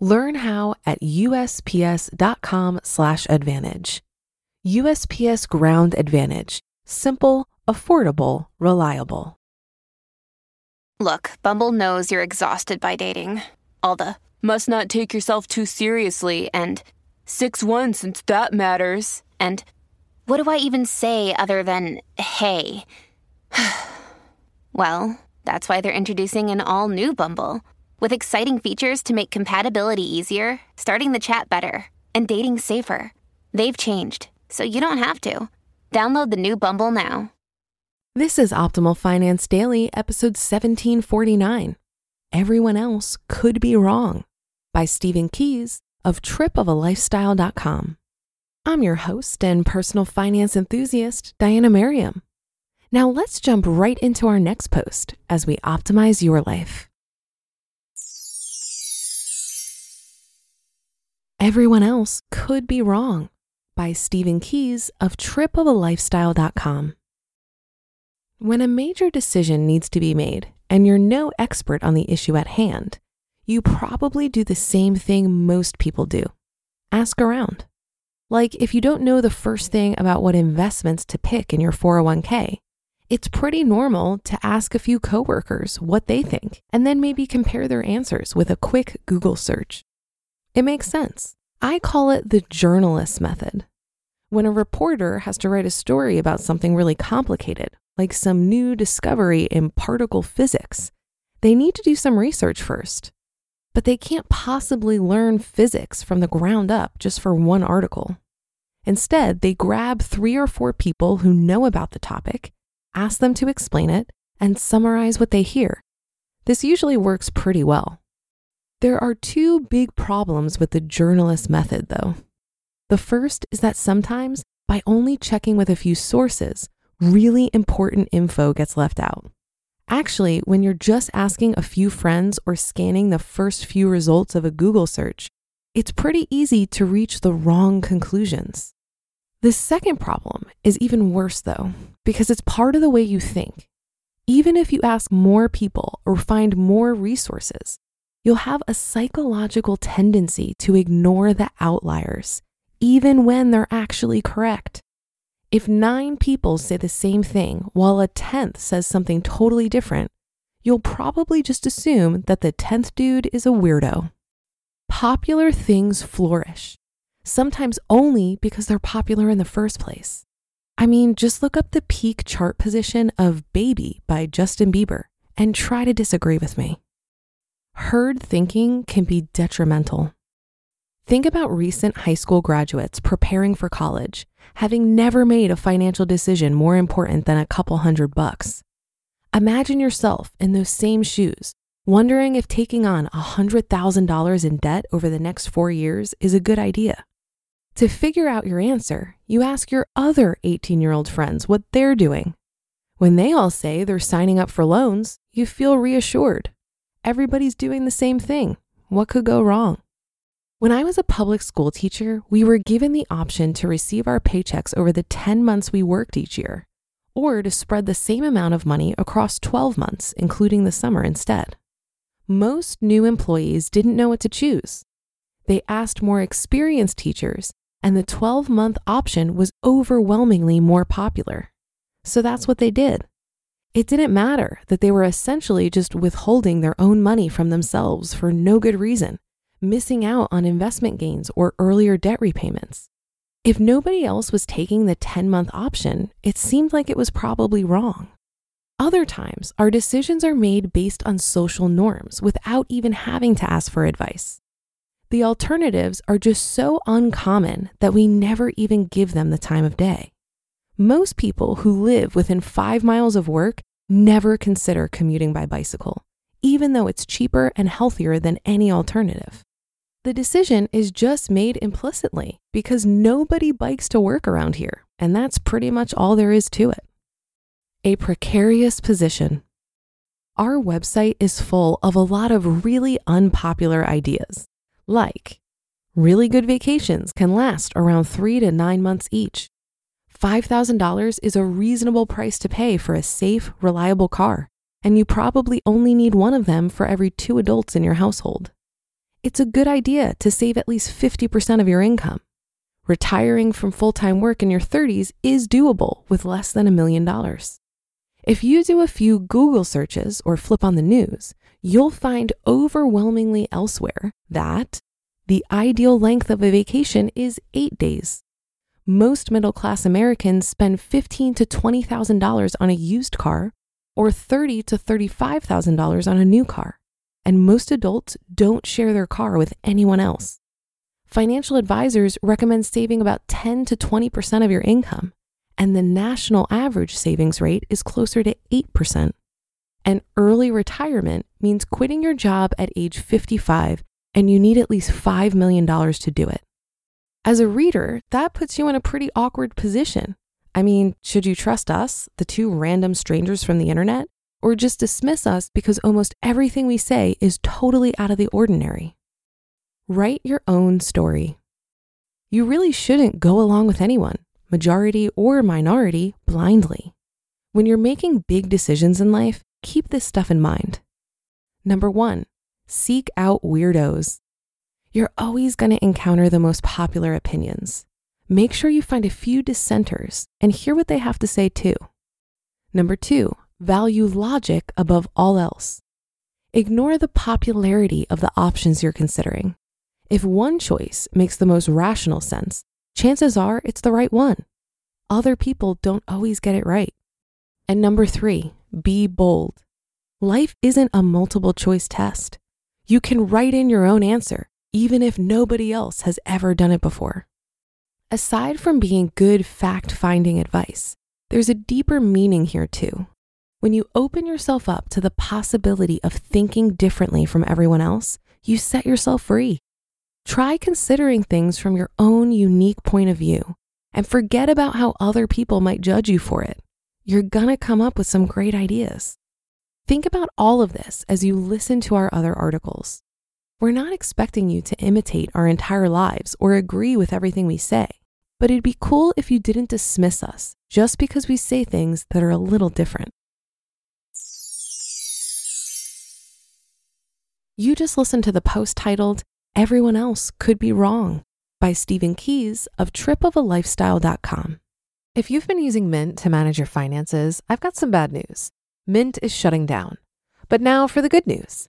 Learn how at usps.com/advantage. USPS Ground Advantage: simple, affordable, reliable. Look, Bumble knows you're exhausted by dating. All the must not take yourself too seriously and 6-1 since that matters. And what do I even say other than hey? well, that's why they're introducing an all new Bumble with exciting features to make compatibility easier, starting the chat better, and dating safer. They've changed, so you don't have to. Download the new Bumble now. This is Optimal Finance Daily, episode 1749. Everyone else could be wrong by Stephen Keys of tripofalifestyle.com. I'm your host and personal finance enthusiast, Diana Merriam. Now let's jump right into our next post as we optimize your life. Everyone else could be wrong by Stephen Keys of tripofalifestyle.com. When a major decision needs to be made and you're no expert on the issue at hand, you probably do the same thing most people do ask around. Like if you don't know the first thing about what investments to pick in your 401k, it's pretty normal to ask a few coworkers what they think and then maybe compare their answers with a quick Google search. It makes sense. I call it the journalist method. When a reporter has to write a story about something really complicated, like some new discovery in particle physics, they need to do some research first. But they can't possibly learn physics from the ground up just for one article. Instead, they grab three or four people who know about the topic, ask them to explain it, and summarize what they hear. This usually works pretty well. There are two big problems with the journalist method, though. The first is that sometimes, by only checking with a few sources, really important info gets left out. Actually, when you're just asking a few friends or scanning the first few results of a Google search, it's pretty easy to reach the wrong conclusions. The second problem is even worse, though, because it's part of the way you think. Even if you ask more people or find more resources, you'll have a psychological tendency to ignore the outliers, even when they're actually correct. If nine people say the same thing while a tenth says something totally different, you'll probably just assume that the tenth dude is a weirdo. Popular things flourish, sometimes only because they're popular in the first place. I mean, just look up the peak chart position of Baby by Justin Bieber and try to disagree with me herd thinking can be detrimental. Think about recent high school graduates preparing for college, having never made a financial decision more important than a couple hundred bucks. Imagine yourself in those same shoes, wondering if taking on $100,000 in debt over the next four years is a good idea. To figure out your answer, you ask your other 18 year old friends what they're doing. When they all say they're signing up for loans, you feel reassured everybody's doing the same thing. What could go wrong? When I was a public school teacher, we were given the option to receive our paychecks over the 10 months we worked each year, or to spread the same amount of money across 12 months, including the summer instead. Most new employees didn't know what to choose. They asked more experienced teachers, and the 12 month option was overwhelmingly more popular. So that's what they did. It didn't matter that they were essentially just withholding their own money from themselves for no good reason, missing out on investment gains or earlier debt repayments. If nobody else was taking the 10 month option, it seemed like it was probably wrong. Other times, our decisions are made based on social norms without even having to ask for advice. The alternatives are just so uncommon that we never even give them the time of day. Most people who live within five miles of work never consider commuting by bicycle, even though it's cheaper and healthier than any alternative. the decision is just made implicitly because nobody bikes to work around here, and that's pretty much all there is to it. A precarious position. Our website is full of a lot of really unpopular ideas, like really good vacations can last around three to nine months each. $5,000 is a reasonable price to pay for a safe, reliable car, and you probably only need one of them for every two adults in your household. It's a good idea to save at least 50% of your income. Retiring from full time work in your 30s is doable with less than a million dollars. If you do a few Google searches or flip on the news, you'll find overwhelmingly elsewhere that the ideal length of a vacation is eight days most middle class Americans spend fifteen to twenty thousand dollars on a used car or thirty to thirty-five thousand dollars on a new car, and most adults don't share their car with anyone else. Financial advisors recommend saving about 10 to 20% of your income, and the national average savings rate is closer to 8%. And early retirement means quitting your job at age 55 and you need at least $5 million to do it. As a reader, that puts you in a pretty awkward position. I mean, should you trust us, the two random strangers from the internet, or just dismiss us because almost everything we say is totally out of the ordinary? Write your own story. You really shouldn't go along with anyone, majority or minority, blindly. When you're making big decisions in life, keep this stuff in mind. Number one, seek out weirdos you're always going to encounter the most popular opinions. Make sure you find a few dissenters and hear what they have to say too. Number two, value logic above all else. Ignore the popularity of the options you're considering. If one choice makes the most rational sense, chances are it's the right one. Other people don't always get it right. And number three, be bold. Life isn't a multiple choice test. You can write in your own answer even if nobody else has ever done it before. Aside from being good fact finding advice, there's a deeper meaning here too. When you open yourself up to the possibility of thinking differently from everyone else, you set yourself free. Try considering things from your own unique point of view and forget about how other people might judge you for it. You're gonna come up with some great ideas. Think about all of this as you listen to our other articles. We're not expecting you to imitate our entire lives or agree with everything we say, but it'd be cool if you didn't dismiss us just because we say things that are a little different. You just listened to the post titled, Everyone Else Could Be Wrong by Stephen Keys of tripofalifestyle.com. If you've been using Mint to manage your finances, I've got some bad news. Mint is shutting down. But now for the good news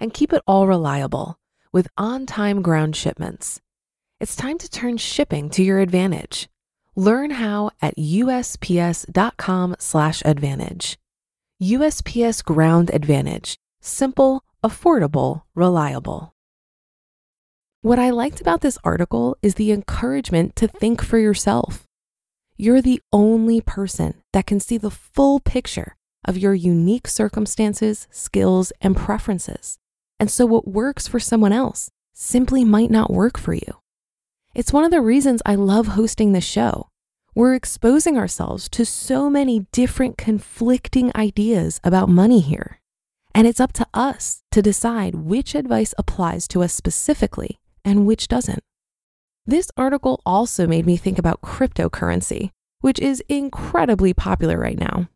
and keep it all reliable with on time ground shipments. It's time to turn shipping to your advantage. Learn how at usps.com/advantage. USPS Ground Advantage: simple, affordable, reliable. What I liked about this article is the encouragement to think for yourself. you're the only person that can see the full picture of your unique circumstances, skills, and preferences. And so, what works for someone else simply might not work for you. It's one of the reasons I love hosting this show. We're exposing ourselves to so many different conflicting ideas about money here. And it's up to us to decide which advice applies to us specifically and which doesn't. This article also made me think about cryptocurrency, which is incredibly popular right now.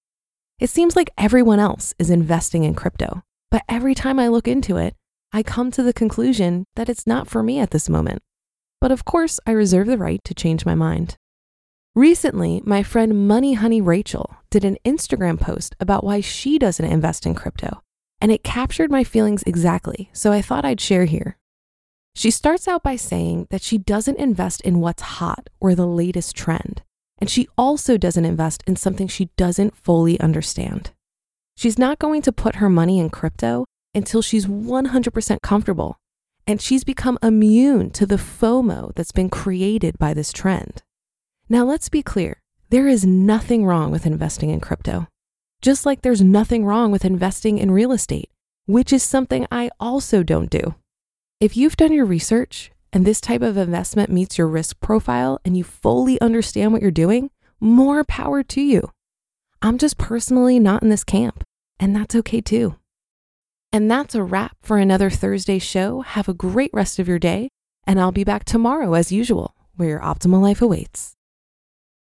It seems like everyone else is investing in crypto, but every time I look into it, I come to the conclusion that it's not for me at this moment. But of course, I reserve the right to change my mind. Recently, my friend Money Honey Rachel did an Instagram post about why she doesn't invest in crypto, and it captured my feelings exactly, so I thought I'd share here. She starts out by saying that she doesn't invest in what's hot or the latest trend, and she also doesn't invest in something she doesn't fully understand. She's not going to put her money in crypto until she's 100% comfortable, and she's become immune to the FOMO that's been created by this trend. Now, let's be clear there is nothing wrong with investing in crypto, just like there's nothing wrong with investing in real estate, which is something I also don't do. If you've done your research and this type of investment meets your risk profile and you fully understand what you're doing, more power to you. I'm just personally not in this camp, and that's okay too. And that's a wrap for another Thursday show. Have a great rest of your day, and I'll be back tomorrow as usual, where your optimal life awaits.